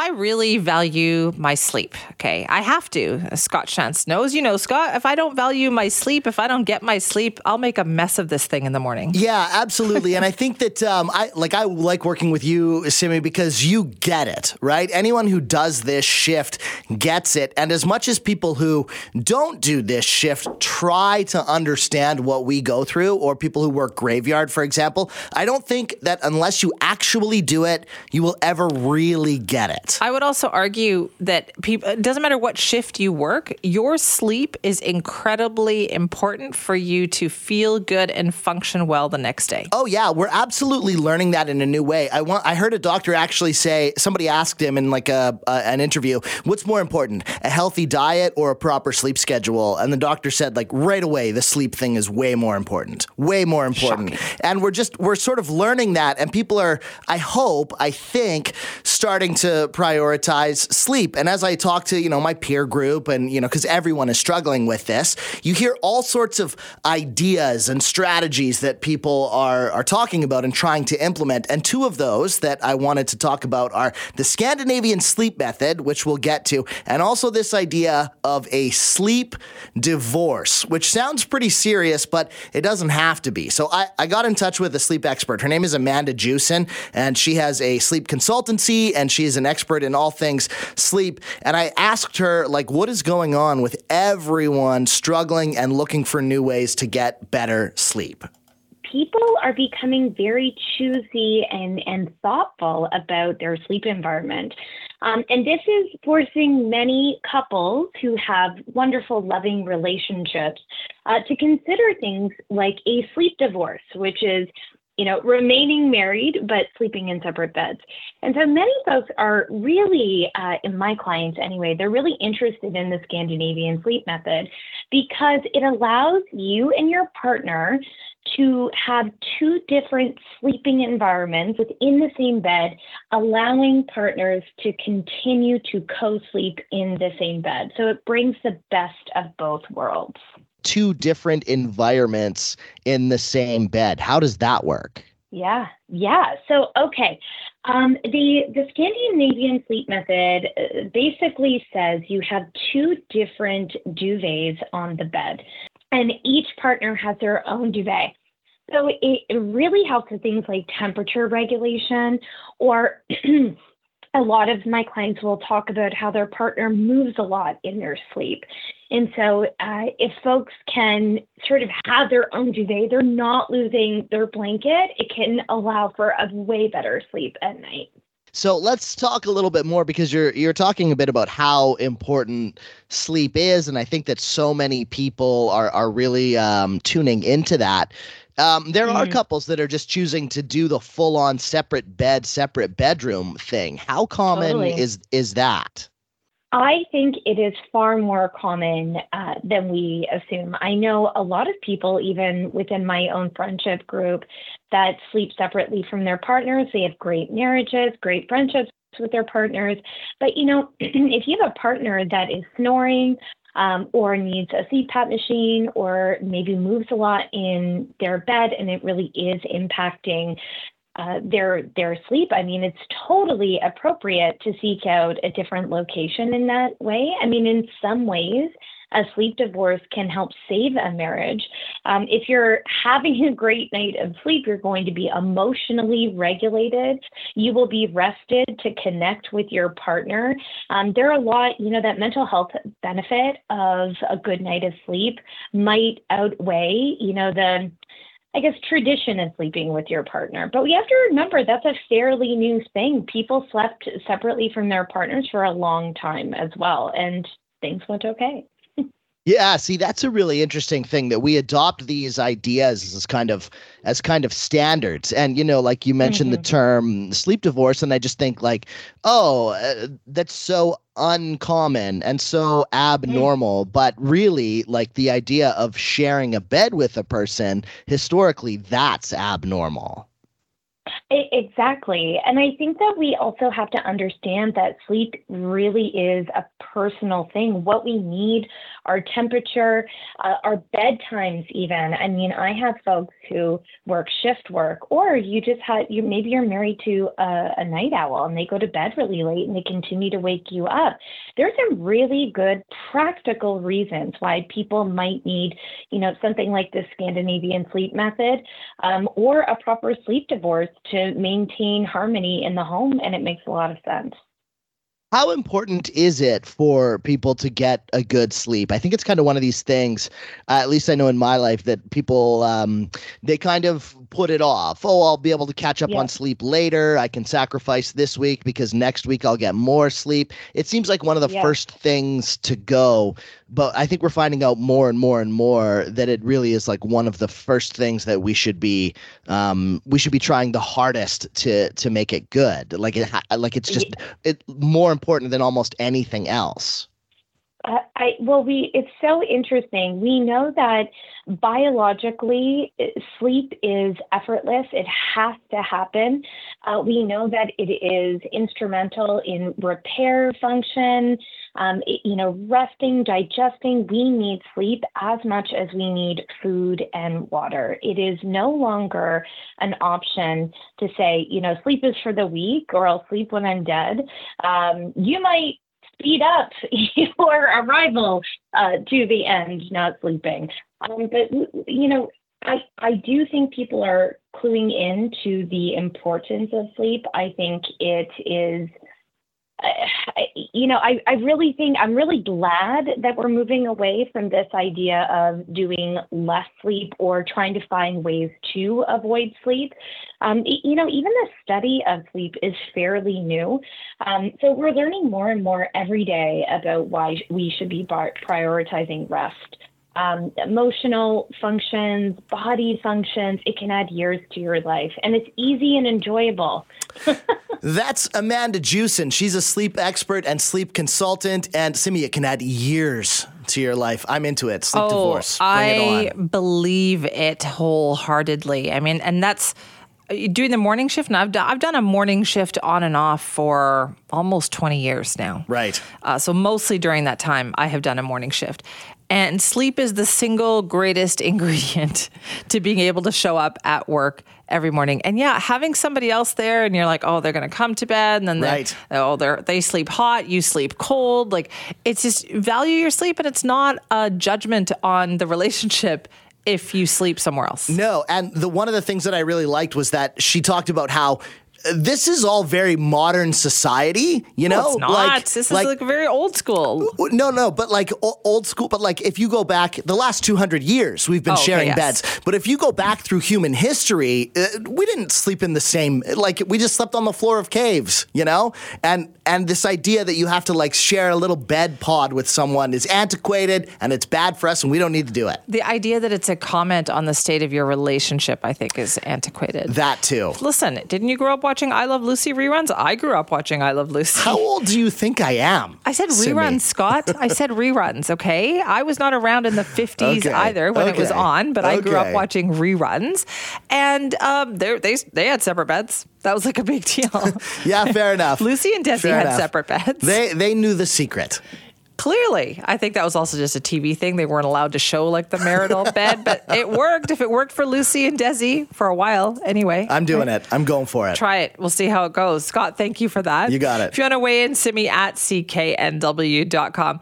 I really value my sleep. Okay. I have to. Scott Shantz knows, you know, Scott, if I don't value my sleep, if I don't get my sleep, I'll make a mess of this thing in the morning. Yeah, absolutely. and I think that um, I like I like working with you, Simi, because you get it, right? Anyone who does this shift gets it. And as much as people who don't do this shift try to understand what we go through, or people who work graveyard, for example, I don't think that unless you actually do it, you will ever really get it. I would also argue that people, it doesn't matter what shift you work, your sleep is incredibly important for you to feel good and function well the next day. Oh yeah, we're absolutely learning that in a new way. I want I heard a doctor actually say somebody asked him in like a, a an interview, what's more important, a healthy diet or a proper sleep schedule? And the doctor said like right away the sleep thing is way more important. Way more important. Shocking. And we're just we're sort of learning that and people are I hope, I think starting to prioritize sleep. And as I talk to, you know, my peer group and, you know, because everyone is struggling with this, you hear all sorts of ideas and strategies that people are, are talking about and trying to implement. And two of those that I wanted to talk about are the Scandinavian sleep method, which we'll get to, and also this idea of a sleep divorce, which sounds pretty serious, but it doesn't have to be. So I, I got in touch with a sleep expert. Her name is Amanda Jewson, and she has a sleep consultancy and she is an expert expert in all things sleep. And I asked her, like, what is going on with everyone struggling and looking for new ways to get better sleep? people are becoming very choosy and, and thoughtful about their sleep environment. Um, and this is forcing many couples who have wonderful, loving relationships uh, to consider things like a sleep divorce, which is you know, remaining married but sleeping in separate beds. And so many folks are really, uh, in my clients anyway, they're really interested in the Scandinavian sleep method because it allows you and your partner to have two different sleeping environments within the same bed, allowing partners to continue to co sleep in the same bed. So it brings the best of both worlds two different environments in the same bed. How does that work? Yeah, yeah. So, okay. Um, the the Scandinavian sleep method uh, basically says you have two different duvets on the bed, and each partner has their own duvet. So it, it really helps with things like temperature regulation or a lot of my clients will talk about how their partner moves a lot in their sleep. And so, uh, if folks can sort of have their own duvet, they're not losing their blanket, it can allow for a way better sleep at night. So let's talk a little bit more because you're you're talking a bit about how important sleep is, and I think that so many people are are really um, tuning into that. Um, there mm. are couples that are just choosing to do the full on separate bed, separate bedroom thing. How common totally. is is that? I think it is far more common uh, than we assume. I know a lot of people, even within my own friendship group, that sleep separately from their partners. They have great marriages, great friendships with their partners. But, you know, if you have a partner that is snoring um, or needs a CPAP machine or maybe moves a lot in their bed and it really is impacting uh, their their sleep. I mean, it's totally appropriate to seek out a different location in that way. I mean, in some ways, a sleep divorce can help save a marriage. Um, if you're having a great night of sleep, you're going to be emotionally regulated. You will be rested to connect with your partner. Um, there are a lot, you know, that mental health benefit of a good night of sleep might outweigh, you know, the I guess tradition is sleeping with your partner. But we have to remember that's a fairly new thing. People slept separately from their partners for a long time as well, and things went okay. Yeah, see, that's a really interesting thing that we adopt these ideas as kind of as kind of standards. And you know, like you mentioned mm-hmm. the term sleep divorce, and I just think like, oh, uh, that's so uncommon and so abnormal. Mm. But really, like the idea of sharing a bed with a person, historically, that's abnormal. Exactly. And I think that we also have to understand that sleep really is a personal thing. What we need, our temperature, uh, our bedtimes, even. I mean, I have folks who work shift work, or you just had, you maybe you're married to a, a night owl and they go to bed really late and they continue to wake you up. There's some really good practical reasons why people might need, you know, something like the Scandinavian sleep method um, or a proper sleep divorce to maintain harmony in the home, and it makes a lot of sense. How important is it for people to get a good sleep? I think it's kind of one of these things, uh, at least I know in my life, that people um, they kind of put it off. Oh, I'll be able to catch up yeah. on sleep later. I can sacrifice this week because next week I'll get more sleep. It seems like one of the yeah. first things to go, but I think we're finding out more and more and more that it really is like one of the first things that we should be um, we should be trying the hardest to to make it good. Like it like it's just it more important than almost anything else. Uh, I well, we it's so interesting. We know that biologically, sleep is effortless. It has to happen. Uh, we know that it is instrumental in repair function. Um, it, you know, resting, digesting. We need sleep as much as we need food and water. It is no longer an option to say, you know, sleep is for the weak, or I'll sleep when I'm dead. Um, you might speed up your arrival uh, to the end, not sleeping. Um, but you know, I I do think people are cluing in to the importance of sleep. I think it is you know, I, I really think I'm really glad that we're moving away from this idea of doing less sleep or trying to find ways to avoid sleep. Um, you know, even the study of sleep is fairly new. Um, so we're learning more and more every day about why we should be prioritizing rest um, emotional functions, body functions. It can add years to your life, and it's easy and enjoyable. That's Amanda Jewson. She's a sleep expert and sleep consultant, and Simi, it can add years to your life. I'm into it. Sleep oh, divorce. Bring I it believe it wholeheartedly. I mean, and that's doing the morning shift and I've done, I've done a morning shift on and off for almost 20 years now. Right. Uh, so mostly during that time I have done a morning shift. And sleep is the single greatest ingredient to being able to show up at work every morning. And yeah, having somebody else there and you're like, oh, they're going to come to bed and then right. oh, they're, they sleep hot, you sleep cold. Like it's just value your sleep and it's not a judgment on the relationship if you sleep somewhere else. No, and the one of the things that I really liked was that she talked about how this is all very modern society, you know. No, it's not. Like, this is like very old school. No, no, but like old school. But like if you go back the last two hundred years, we've been oh, sharing okay, yes. beds. But if you go back through human history, uh, we didn't sleep in the same. Like we just slept on the floor of caves, you know. And and this idea that you have to like share a little bed pod with someone is antiquated and it's bad for us, and we don't need to do it. The idea that it's a comment on the state of your relationship, I think, is antiquated. That too. Listen, didn't you grow up? Watching I Love Lucy reruns? I grew up watching I Love Lucy. How old do you think I am? I said reruns, Scott. I said reruns, okay? I was not around in the 50s okay. either when okay. it was on, but okay. I grew up watching reruns. And um, they, they had separate beds. That was like a big deal. yeah, fair enough. Lucy and Desi fair had enough. separate beds. They, they knew the secret. Clearly, I think that was also just a TV thing. They weren't allowed to show like the marital bed, but it worked. If it worked for Lucy and Desi for a while, anyway. I'm doing it. I'm going for it. Try it. We'll see how it goes. Scott, thank you for that. You got it. If you want to weigh in, send me at cknw.com.